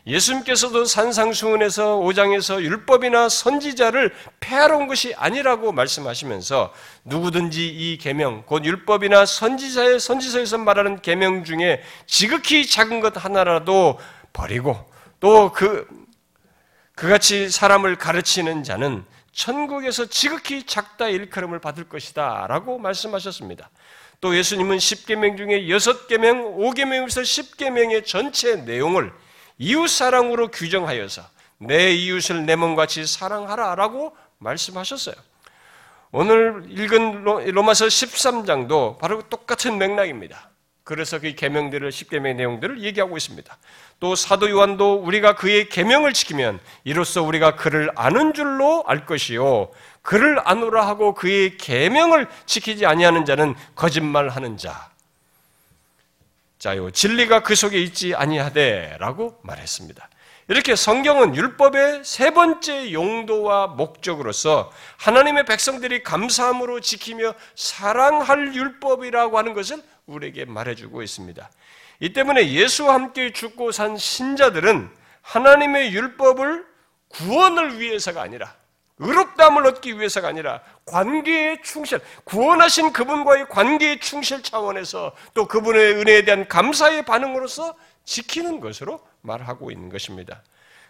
예수님께서도 산상수훈에서 5장에서 율법이나 선지자를 폐하러 온 것이 아니라고 말씀하시면서 누구든지 이 계명 곧 율법이나 선지자의 선지서에서 말하는 계명 중에 지극히 작은 것 하나라도 버리고 또 그 그같이 사람을 가르치는 자는 천국에서 지극히 작다 일컬음을 받을 것이다 라고 말씀하셨습니다. 또 예수님은 10계명 중에 6계명, 5계명에서 10계명의 전체 내용을 이웃 사랑으로 규정하여서 내 이웃을 내 몸같이 사랑하라 라고 말씀하셨어요. 오늘 읽은 로마서 13장도 바로 똑같은 맥락입니다. 그래서 그 계명들을 10계명의 내용들을 얘기하고 있습니다. 또 사도 요한도 우리가 그의 계명을 지키면 이로써 우리가 그를 아는 줄로 알 것이요 그를 아노라 하고 그의 계명을 지키지 아니하는 자는 거짓말하는 자. 자요 진리가 그 속에 있지 아니하되라고 말했습니다. 이렇게 성경은 율법의 세 번째 용도와 목적으로서 하나님의 백성들이 감사함으로 지키며 사랑할 율법이라고 하는 것을 우리에게 말해주고 있습니다. 이 때문에 예수와 함께 죽고 산 신자들은 하나님의 율법을 구원을 위해서가 아니라 의롭다함을 얻기 위해서가 아니라 관계의 충실, 구원하신 그분과의 관계의 충실 차원에서 또 그분의 은혜에 대한 감사의 반응으로서 지키는 것으로 말하고 있는 것입니다.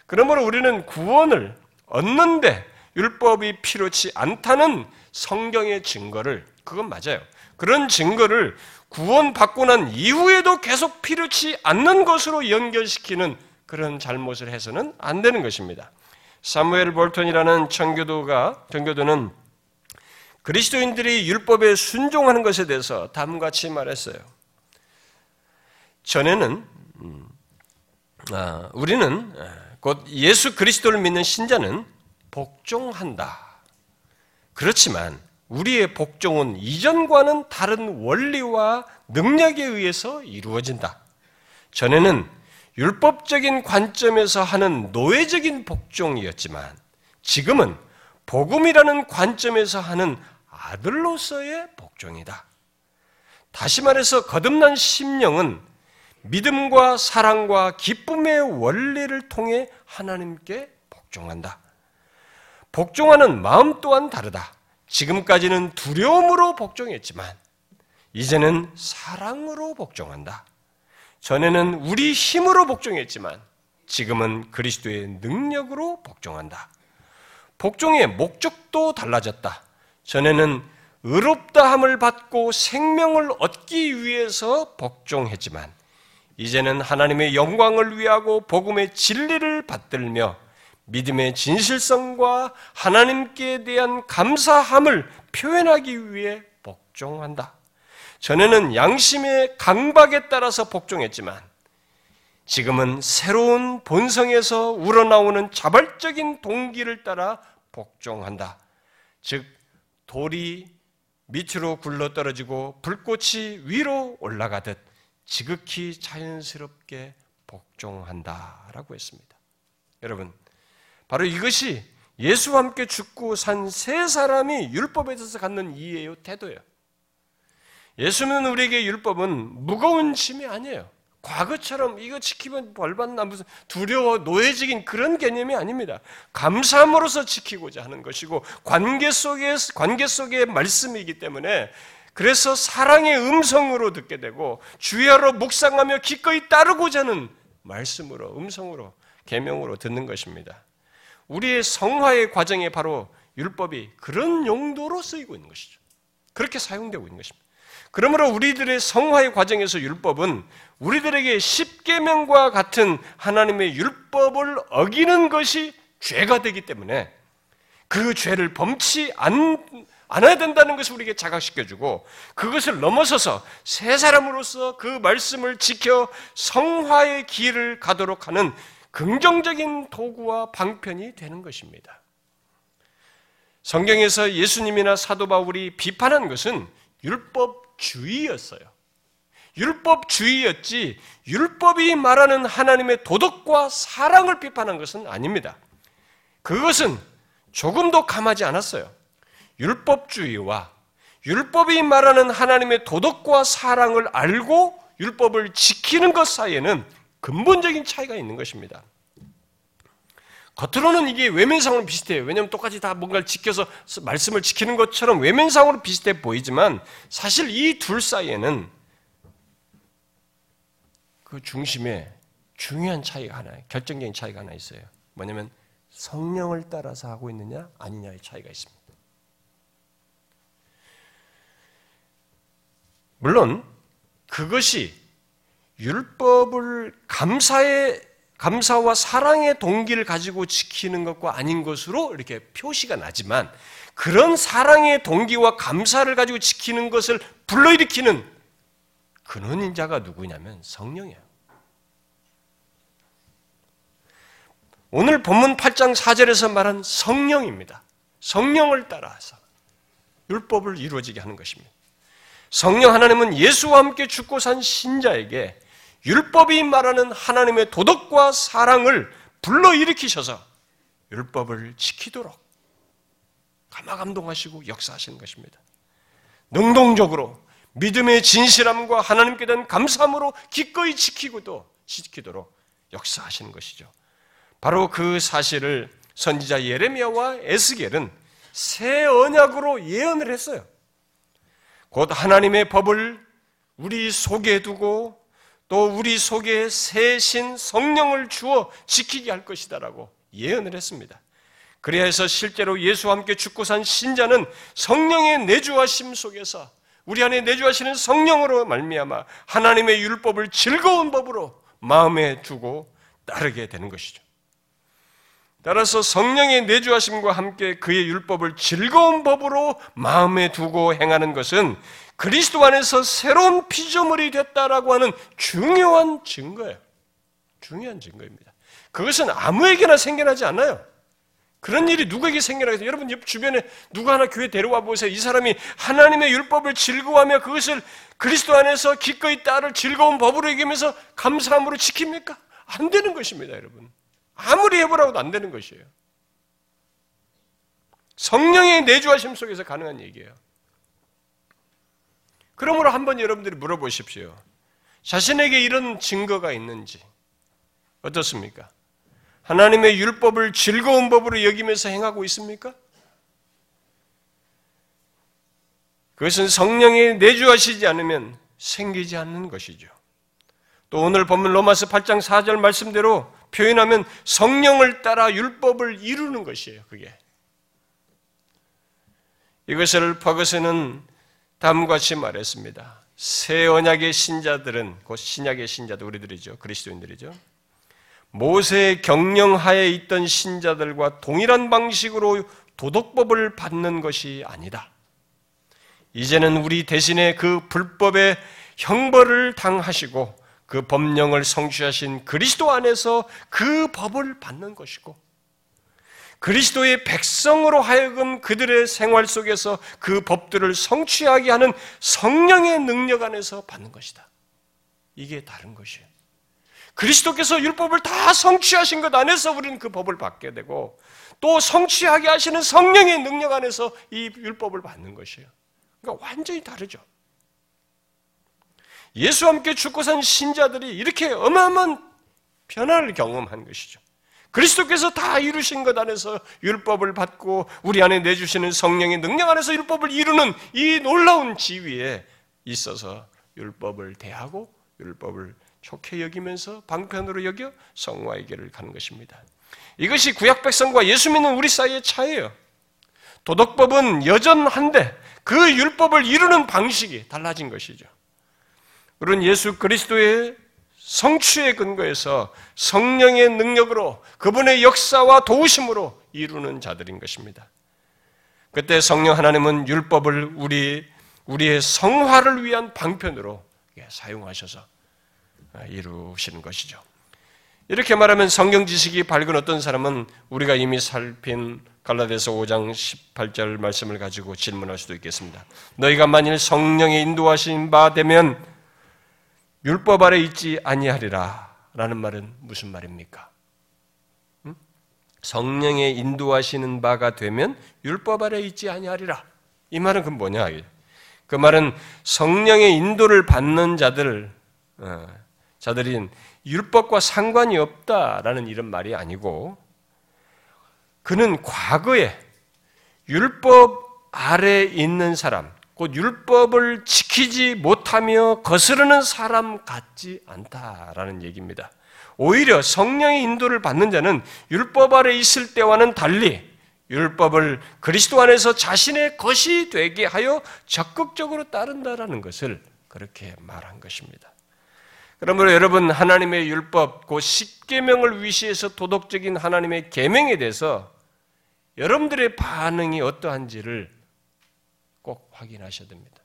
그러므로 우리는 구원을 얻는데 율법이 필요치 않다는 성경의 증거를 그건 맞아요. 그런 증거를 구원받고 난 이후에도 계속 필요치 않는 것으로 연결시키는 그런 잘못을 해서는 안 되는 것입니다. 사무엘 볼턴이라는 청교도가 청교도는 그리스도인들이 율법에 순종하는 것에 대해서 다음과 같이 말했어요. 전에는 음, 아, 우리는 곧 예수 그리스도를 믿는 신자는 복종한다. 그렇지만 우리의 복종은 이전과는 다른 원리와 능력에 의해서 이루어진다. 전에는 율법적인 관점에서 하는 노예적인 복종이었지만 지금은 복음이라는 관점에서 하는 아들로서의 복종이다. 다시 말해서 거듭난 심령은 믿음과 사랑과 기쁨의 원리를 통해 하나님께 복종한다. 복종하는 마음 또한 다르다. 지금까지는 두려움으로 복종했지만 이제는 사랑으로 복종한다. 전에는 우리 힘으로 복종했지만 지금은 그리스도의 능력으로 복종한다. 복종의 목적도 달라졌다. 전에는 의롭다함을 받고 생명을 얻기 위해서 복종했지만 이제는 하나님의 영광을 위하고 복음의 진리를 받들며 믿음의 진실성과 하나님께 대한 감사함을 표현하기 위해 복종한다. 전에는 양심의 강박에 따라서 복종했지만 지금은 새로운 본성에서 우러나오는 자발적인 동기를 따라 복종한다. 즉, 돌이 밑으로 굴러 떨어지고 불꽃이 위로 올라가듯 지극히 자연스럽게 복종한다 라고 했습니다. 여러분, 바로 이것이 예수와 함께 죽고 산 세 사람이 율법에 대해서 갖는 이해요, 태도예요. 예수는 우리에게 율법은 무거운 짐이 아니에요. 과거처럼 이거 지키면 벌받나 무슨 두려워 노예적인 그런 개념이 아닙니다. 감사함으로써 지키고자 하는 것이고 관계 속에 관계 속의 말씀이기 때문에 그래서 사랑의 음성으로 듣게 되고 주야로 묵상하며 기꺼이 따르고자 하는 말씀으로 음성으로 계명으로 듣는 것입니다. 우리의 성화의 과정에 바로 율법이 그런 용도로 쓰이고 있는 것이죠. 그렇게 사용되고 있는 것입니다. 그러므로 우리들의 성화의 과정에서 율법은 우리들에게 십계명과 같은 하나님의 율법을 어기는 것이 죄가 되기 때문에 그 죄를 범치 않, 않아야 된다는 것을 우리에게 자각시켜주고 그것을 넘어서서 새 사람으로서 그 말씀을 지켜 성화의 길을 가도록 하는 긍정적인 도구와 방편이 되는 것입니다. 성경에서 예수님이나 사도 바울이 비판한 것은 율법 율법주의였어요. 율법주의였지 율법이 말하는 하나님의 도덕과 사랑을 비판한 것은 아닙니다. 그것은 조금도 감하지 않았어요. 율법주의와 율법이 말하는 하나님의 도덕과 사랑을 알고 율법을 지키는 것 사이에는 근본적인 차이가 있는 것입니다. 겉으로는 이게 외면상으로 비슷해요. 왜냐하면 똑같이 다 뭔가를 지켜서 말씀을 지키는 것처럼 외면상으로 비슷해 보이지만 사실 이 둘 사이에는 그 중심에 중요한 차이가 하나, 결정적인 차이가 하나 있어요. 뭐냐면 성령을 따라서 하고 있느냐 아니냐의 차이가 있습니다. 물론 그것이 율법을 감사의 감사와 사랑의 동기를 가지고 지키는 것과 아닌 것으로 이렇게 표시가 나지만 그런 사랑의 동기와 감사를 가지고 지키는 것을 불러일으키는 근원인 자가 누구냐면 성령이에요. 오늘 본문 8장 4절에서 말한 성령입니다. 성령을 따라서 율법을 이루어지게 하는 것입니다. 성령 하나님은 예수와 함께 죽고 산 신자에게 율법이 말하는 하나님의 도덕과 사랑을 불러일으키셔서 율법을 지키도록 감화감동하시고 역사하시는 것입니다. 능동적으로 믿음의 진실함과 하나님께 대한 감사함으로 기꺼이 지키고도 지키도록 역사하시는 것이죠. 바로 그 사실을 선지자 예레미야와 에스겔은 새 언약으로 예언을 했어요. 곧 하나님의 법을 우리 속에 두고 또 우리 속에 새신 성령을 주어 지키게 할 것이다라고 예언을 했습니다. 그래야 해서 실제로 예수와 함께 죽고 산 신자는 성령의 내주하심 속에서 우리 안에 내주하시는 성령으로 말미암아 하나님의 율법을 즐거운 법으로 마음에 두고 따르게 되는 것이죠. 따라서 성령의 내주하심과 함께 그의 율법을 즐거운 법으로 마음에 두고 행하는 것은 그리스도 안에서 새로운 피조물이 됐다라고 하는 중요한 증거예요. 중요한 증거입니다. 그것은 아무에게나 생겨나지 않아요. 그런 일이 누구에게 생겨나겠어요? 여러분 주변에 누구 하나 교회 데려와 보세요. 이 사람이 하나님의 율법을 즐거워하며 그것을 그리스도 안에서 기꺼이 따를 즐거운 법으로 여기면서 감사함으로 지킵니까? 안 되는 것입니다, 여러분. 아무리 해보라고도 안 되는 것이에요. 성령의 내주하심 속에서 가능한 얘기예요. 그러므로 한번 여러분들이 물어보십시오. 자신에게 이런 증거가 있는지 어떻습니까? 하나님의 율법을 즐거운 법으로 여기면서 행하고 있습니까? 그것은 성령이 내주하시지 않으면 생기지 않는 것이죠. 또 오늘 본문 로마서 8장 4절 말씀대로 표현하면 성령을 따라 율법을 이루는 것이에요, 그게. 이것을 퍼거스는 다음과 같이 말했습니다. 새 언약의 신자들은 곧 신약의 신자들 우리들이죠. 그리스도인들이죠. 모세의 경영하에 있던 신자들과 동일한 방식으로 도덕법을 받는 것이 아니다. 이제는 우리 대신에 그 불법의 형벌을 당하시고 그 법령을 성취하신 그리스도 안에서 그 법을 받는 것이고 그리스도의 백성으로 하여금 그들의 생활 속에서 그 법들을 성취하게 하는 성령의 능력 안에서 받는 것이다. 이게 다른 것이에요. 그리스도께서 율법을 다 성취하신 것 안에서 우리는 그 법을 받게 되고 또 성취하게 하시는 성령의 능력 안에서 이 율법을 받는 것이에요. 그러니까 완전히 다르죠. 예수와 함께 죽고 산 신자들이 이렇게 어마어마한 변화를 경험한 것이죠. 그리스도께서 다 이루신 것 안에서 율법을 받고 우리 안에 내주시는 성령의 능력 안에서 율법을 이루는 이 놀라운 지위에 있어서 율법을 대하고 율법을 좋게 여기면서 방편으로 여겨 성화의 길을 가는 것입니다. 이것이 구약 백성과 예수 믿는 우리 사이의 차이예요. 도덕법은 여전한데 그 율법을 이루는 방식이 달라진 것이죠. 우리는 예수 그리스도의 성취의 근거에서 성령의 능력으로 그분의 역사와 도우심으로 이루는 자들인 것입니다. 그때 성령 하나님은 율법을 우리 우리의 성화를 위한 방편으로 사용하셔서 이루시는 것이죠. 이렇게 말하면 성경 지식이 밝은 어떤 사람은 우리가 이미 살핀 갈라디아서 5장 18절 말씀을 가지고 질문할 수도 있겠습니다. 너희가 만일 성령의 인도하신 바 되면 율법 아래 있지 아니하리라 라는 말은 무슨 말입니까? 성령의 인도하시는 바가 되면 율법 아래 있지 아니하리라. 이 말은 그 뭐냐? 그 말은 성령의 인도를 받는 자들, 어, 자들인 율법과 상관이 없다라는 이런 말이 아니고, 그는 과거에 율법 아래 있는 사람, 곧 율법을 지키지 못하며 거스르는 사람 같지 않다라는 얘기입니다. 오히려 성령의 인도를 받는 자는 율법 아래 있을 때와는 달리 율법을 그리스도 안에서 자신의 것이 되게 하여 적극적으로 따른다라는 것을 그렇게 말한 것입니다. 그러므로 여러분 하나님의 율법 그 십계명을 위시해서 도덕적인 하나님의 계명에 대해서 여러분들의 반응이 어떠한지를 꼭 확인하셔야 됩니다.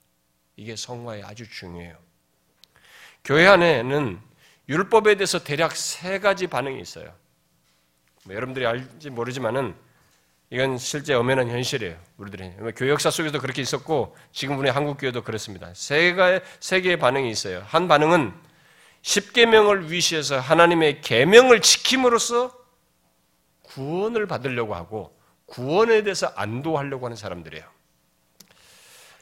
이게 성화에 아주 중요해요. 교회 안에는 율법에 대해서 대략 세 가지 반응이 있어요. 뭐 여러분들이 알지 모르지만은 이건 실제 엄연한 현실이에요. 우리들이 교회 역사 속에도 그렇게 있었고 지금 우리 한국 교회도 그렇습니다. 세 가의 세 개의 반응이 있어요. 한 반응은 십계명을 위시해서 하나님의 계명을 지킴으로써 구원을 받으려고 하고 구원에 대해서 안도하려고 하는 사람들이에요.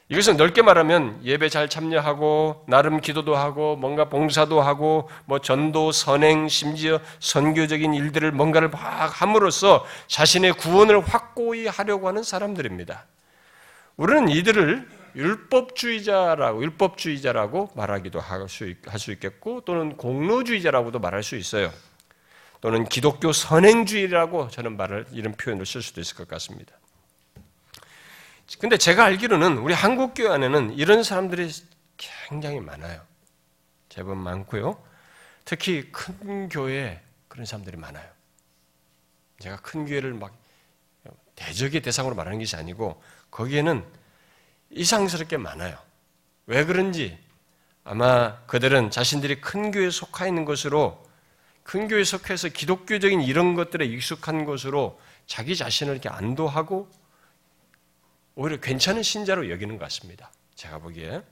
이것은 넓게 말하면 예배 잘 참여하고 나름 기도도 하고 뭔가 봉사도 하고 뭐 전도 선행 심지어 선교적인 일들을 뭔가를 막 함으로써 자신의 구원을 확고히 하려고 하는 사람들입니다. 우리는 이들을 율법주의자라고 율법주의자라고 말하기도 할 수 있겠고 또는 공로주의자라고도 말할 수 있어요. 또는 기독교 선행주의라고 저는 말을 이런 표현을 쓸 수도 있을 것 같습니다. 근데 제가 알기로는 우리 한국 교회 안에는 이런 사람들이 굉장히 많아요. 제법 많고요. 특히 큰 교회에 그런 사람들이 많아요. 제가 큰 교회를 막 대적의 대상으로 말하는 것이 아니고 거기에는 이상스럽게 많아요. 왜 그런지 아마 그들은 자신들이 큰 교회에 속하 있는 것으로 큰 교회 속해서 기독교적인 이런 것들에 익숙한 것으로 자기 자신을 이렇게 안도하고 오히려 괜찮은 신자로 여기는 것 같습니다. 제가 보기에.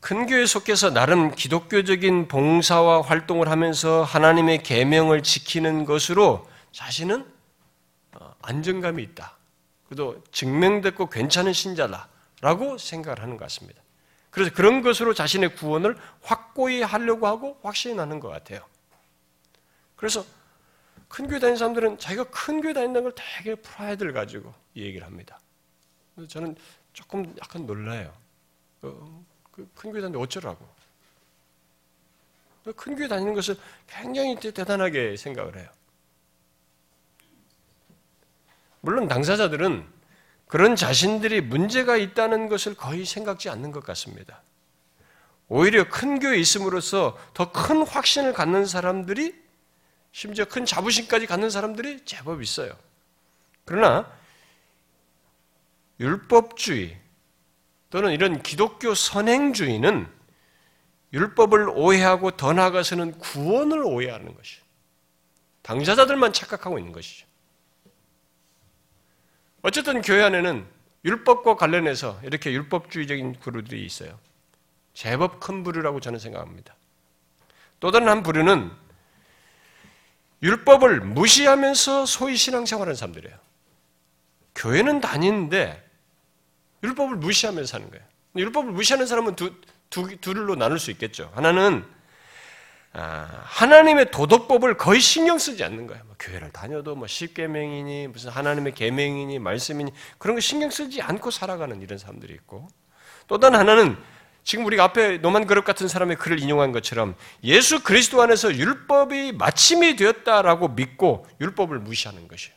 큰 교회 속해서 나름 기독교적인 봉사와 활동을 하면서 하나님의 계명을 지키는 것으로 자신은 어, 안정감이 있다. 그래도 증명됐고 괜찮은 신자다라고 생각을 하는 것 같습니다. 그래서 그런 것으로 자신의 구원을 확고히 하려고 하고 확신하는 것 같아요. 그래서 큰 교회 다니는 사람들은 자기가 큰 교회 다닌다는 걸 되게 프라이드를 가지고 얘기를 합니다. 저는 조금 약간 놀라요. 어, 그큰 교회 다니는데 어쩌라고. 큰 교회 다니는 것을 굉장히 대단하게 생각을 해요. 물론 당사자들은 그런 자신들이 문제가 있다는 것을 거의 생각지 않는 것 같습니다. 오히려 큰 교회에 있음으로써 더 큰 확신을 갖는 사람들이 심지어 큰 자부심까지 갖는 사람들이 제법 있어요. 그러나 율법주의 또는 이런 기독교 선행주의는 율법을 오해하고 더 나아가서는 구원을 오해하는 것이 당사자들만 착각하고 있는 것이죠. 어쨌든 교회 안에는 율법과 관련해서 이렇게 율법주의적인 그룹들이 있어요. 제법 큰 부류라고 저는 생각합니다. 또 다른 한 부류는 율법을 무시하면서 소위 신앙생활하는 사람들이에요. 교회는 다니는데 율법을 무시하면서 사는 거예요. 율법을 무시하는 사람은 두, 두, 둘로 나눌 수 있겠죠. 하나는 아, 하나님의 도덕법을 거의 신경 쓰지 않는 거예요. 뭐 교회를 다녀도 뭐 십계명이니 무슨 하나님의 계명이니 말씀이니 그런 거 신경 쓰지 않고 살아가는 이런 사람들이 있고 또 다른 하나는 지금 우리가 앞에 노만 그릇 같은 사람의 글을 인용한 것처럼 예수 그리스도 안에서 율법이 마침이 되었다라고 믿고 율법을 무시하는 것이에요.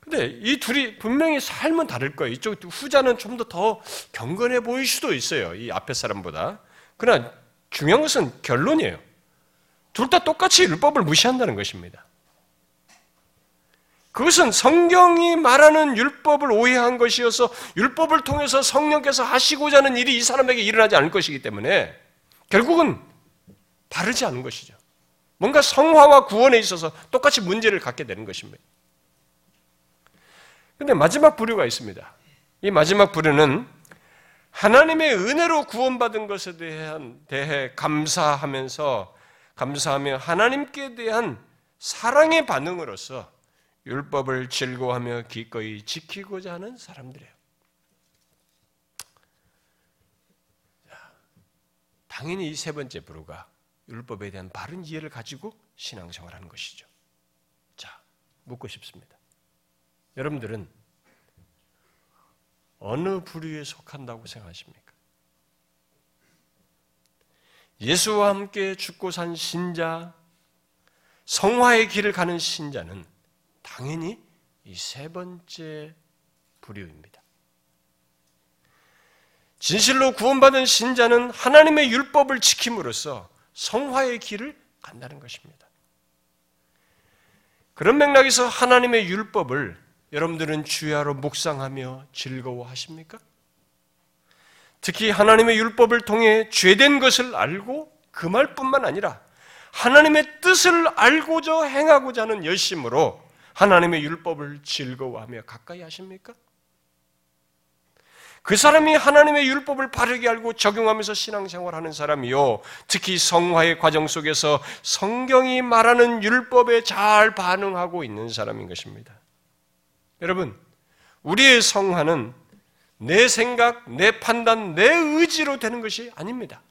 근데 이 둘이 분명히 삶은 다를 거예요. 이쪽 후자는 좀 더 더 경건해 보일 수도 있어요. 이 앞에 사람보다. 그러나 중요한 것은 결론이에요. 둘 다 똑같이 율법을 무시한다는 것입니다. 그것은 성경이 말하는 율법을 오해한 것이어서 율법을 통해서 성령께서 하시고자 하는 일이 이 사람에게 일어나지 않을 것이기 때문에 결국은 다르지 않은 것이죠. 뭔가 성화와 구원에 있어서 똑같이 문제를 갖게 되는 것입니다. 근데 마지막 부류가 있습니다. 이 마지막 부류는 하나님의 은혜로 구원받은 것에 대한 대해 감사하면서 감사하며 하나님께 대한 사랑의 반응으로서 율법을 즐거워하며 기꺼이 지키고자 하는 사람들이에요. 당연히 이 세 번째 부류가 율법에 대한 바른 이해를 가지고 신앙생활하는 것이죠. 자, 묻고 싶습니다. 여러분들은 어느 부류에 속한다고 생각하십니까? 예수와 함께 죽고 산 신자, 성화의 길을 가는 신자는 당연히 이 세 번째 부류입니다. 진실로 구원받은 신자는 하나님의 율법을 지킴으로써 성화의 길을 간다는 것입니다. 그런 맥락에서 하나님의 율법을 여러분들은 주야로 묵상하며 즐거워하십니까? 특히 하나님의 율법을 통해 죄된 것을 알고 그 말뿐만 아니라 하나님의 뜻을 알고자 행하고자 하는 열심으로 하나님의 율법을 즐거워하며 가까이 하십니까? 그 사람이 하나님의 율법을 바르게 알고 적용하면서 신앙생활하는 사람이요. 특히 성화의 과정 속에서 성경이 말하는 율법에 잘 반응하고 있는 사람인 것입니다. 여러분, 우리의 성화는 내 생각, 내 판단, 내 의지로 되는 것이 아닙니다.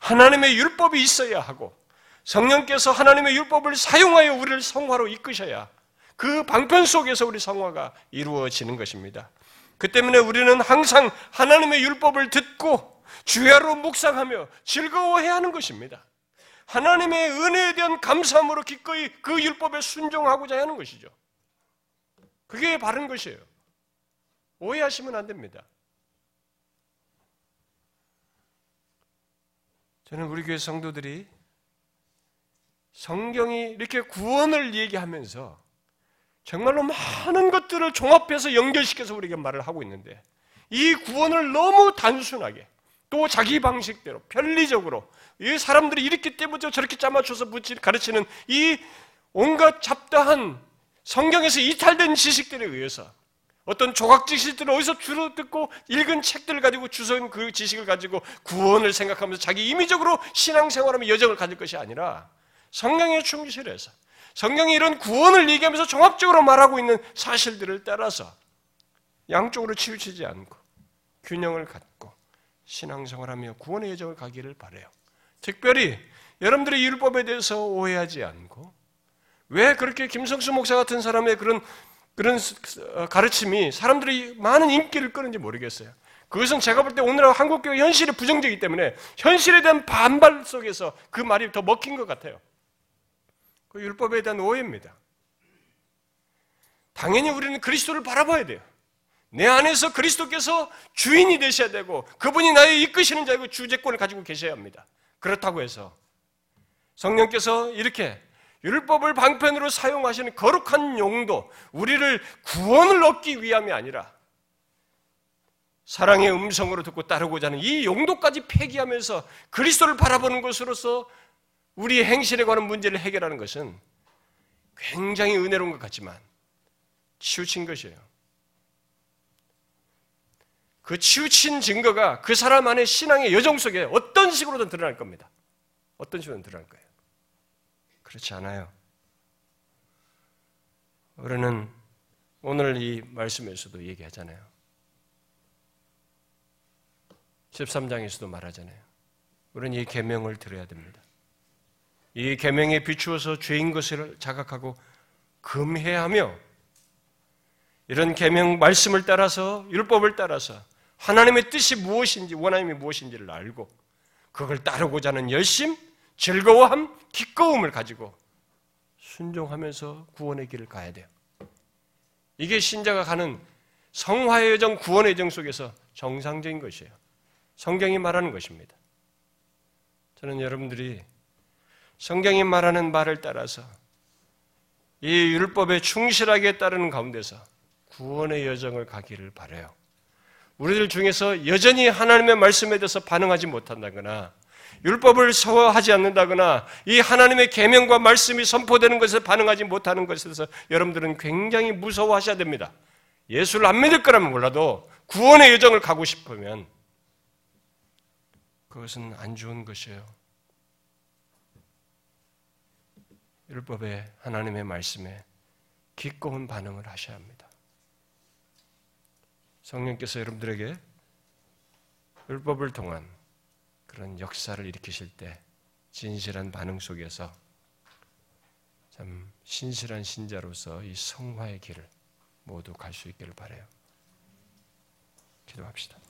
하나님의 율법이 있어야 하고 성령께서 하나님의 율법을 사용하여 우리를 성화로 이끄셔야 그 방편 속에서 우리 성화가 이루어지는 것입니다. 그 때문에 우리는 항상 하나님의 율법을 듣고 주야로 묵상하며 즐거워해야 하는 것입니다. 하나님의 은혜에 대한 감사함으로 기꺼이 그 율법에 순종하고자 하는 것이죠. 그게 바른 것이에요. 오해하시면 안 됩니다. 저는 우리 교회 성도들이 성경이 이렇게 구원을 얘기하면서 정말로 많은 것들을 종합해서 연결시켜서 우리에게 말을 하고 있는데 이 구원을 너무 단순하게 또 자기 방식대로 편리적으로 이 사람들이 이렇게 때문에 저렇게 짜맞춰서 가르치는 이 온갖 잡다한 성경에서 이탈된 지식들에 의해서 어떤 조각 지식들을 어디서 주로 듣고 읽은 책들을 가지고 주선 그 지식을 가지고 구원을 생각하면서 자기 임의적으로 신앙생활하면 여정을 가질 것이 아니라 성경에 충실해서 성경이 이런 구원을 얘기하면서 종합적으로 말하고 있는 사실들을 따라서 양쪽으로 치우치지 않고 균형을 갖고 신앙생활하며 구원의 여정을 가기를 바래요. 특별히 여러분들의 율법에 대해서 오해하지 않고 왜 그렇게 김성수 목사 같은 사람의 그런 그런 어, 가르침이 사람들이 많은 인기를 끄는지 모르겠어요. 그것은 제가 볼 때 오늘 한국 교회 현실이 부정적이기 때문에 현실에 대한 반발 속에서 그 말이 더 먹힌 것 같아요. 그 율법에 대한 오해입니다. 당연히 우리는 그리스도를 바라봐야 돼요. 내 안에서 그리스도께서 주인이 되셔야 되고 그분이 나의 이끄시는 자이고 주재권을 가지고 계셔야 합니다. 그렇다고 해서 성령께서 이렇게 율법을 방편으로 사용하시는 거룩한 용도, 우리를 구원을 얻기 위함이 아니라 사랑의 음성으로 듣고 따르고자 하는 이 용도까지 폐기하면서 그리스도를 바라보는 것으로서 우리의 행실에 관한 문제를 해결하는 것은 굉장히 은혜로운 것 같지만 치우친 것이에요. 그 치우친 증거가 그 사람 안의 신앙의 여정 속에 어떤 식으로든 드러날 겁니다. 어떤 식으로든 드러날 거예요. 그렇지 않아요. 우리는 오늘 이 말씀에서도 얘기하잖아요. 13장에서도 말하잖아요. 우리는 이 계명을 들어야 됩니다. 이 계명에 비추어서 죄인 것을 자각하고 금해야 하며 이런 계명 말씀을 따라서 율법을 따라서 하나님의 뜻이 무엇인지 원하님이 무엇인지를 알고 그걸 따르고자 하는 열심, 즐거워함, 기꺼움을 가지고 순종하면서 구원의 길을 가야 돼요. 이게 신자가 가는 성화의 여정, 구원의 여정 속에서 정상적인 것이에요. 성경이 말하는 것입니다. 저는 여러분들이 성경이 말하는 말을 따라서 이 율법에 충실하게 따르는 가운데서 구원의 여정을 가기를 바래요. 우리들 중에서 여전히 하나님의 말씀에 대해서 반응하지 못한다거나 율법을 서하지 않는다거나 이 하나님의 계명과 말씀이 선포되는 것에 반응하지 못하는 것에 대해서 여러분들은 굉장히 무서워하셔야 됩니다. 예수를 안 믿을 거라면 몰라도 구원의 여정을 가고 싶으면 그것은 안 좋은 것이에요. 율법의 하나님의 말씀에 기꺼운 반응을 하셔야 합니다. 성령께서 여러분들에게 율법을 통한 그런 역사를 일으키실 때 진실한 반응 속에서 참 신실한 신자로서 이 성화의 길을 모두 갈 수 있기를 바래요. 기도합시다.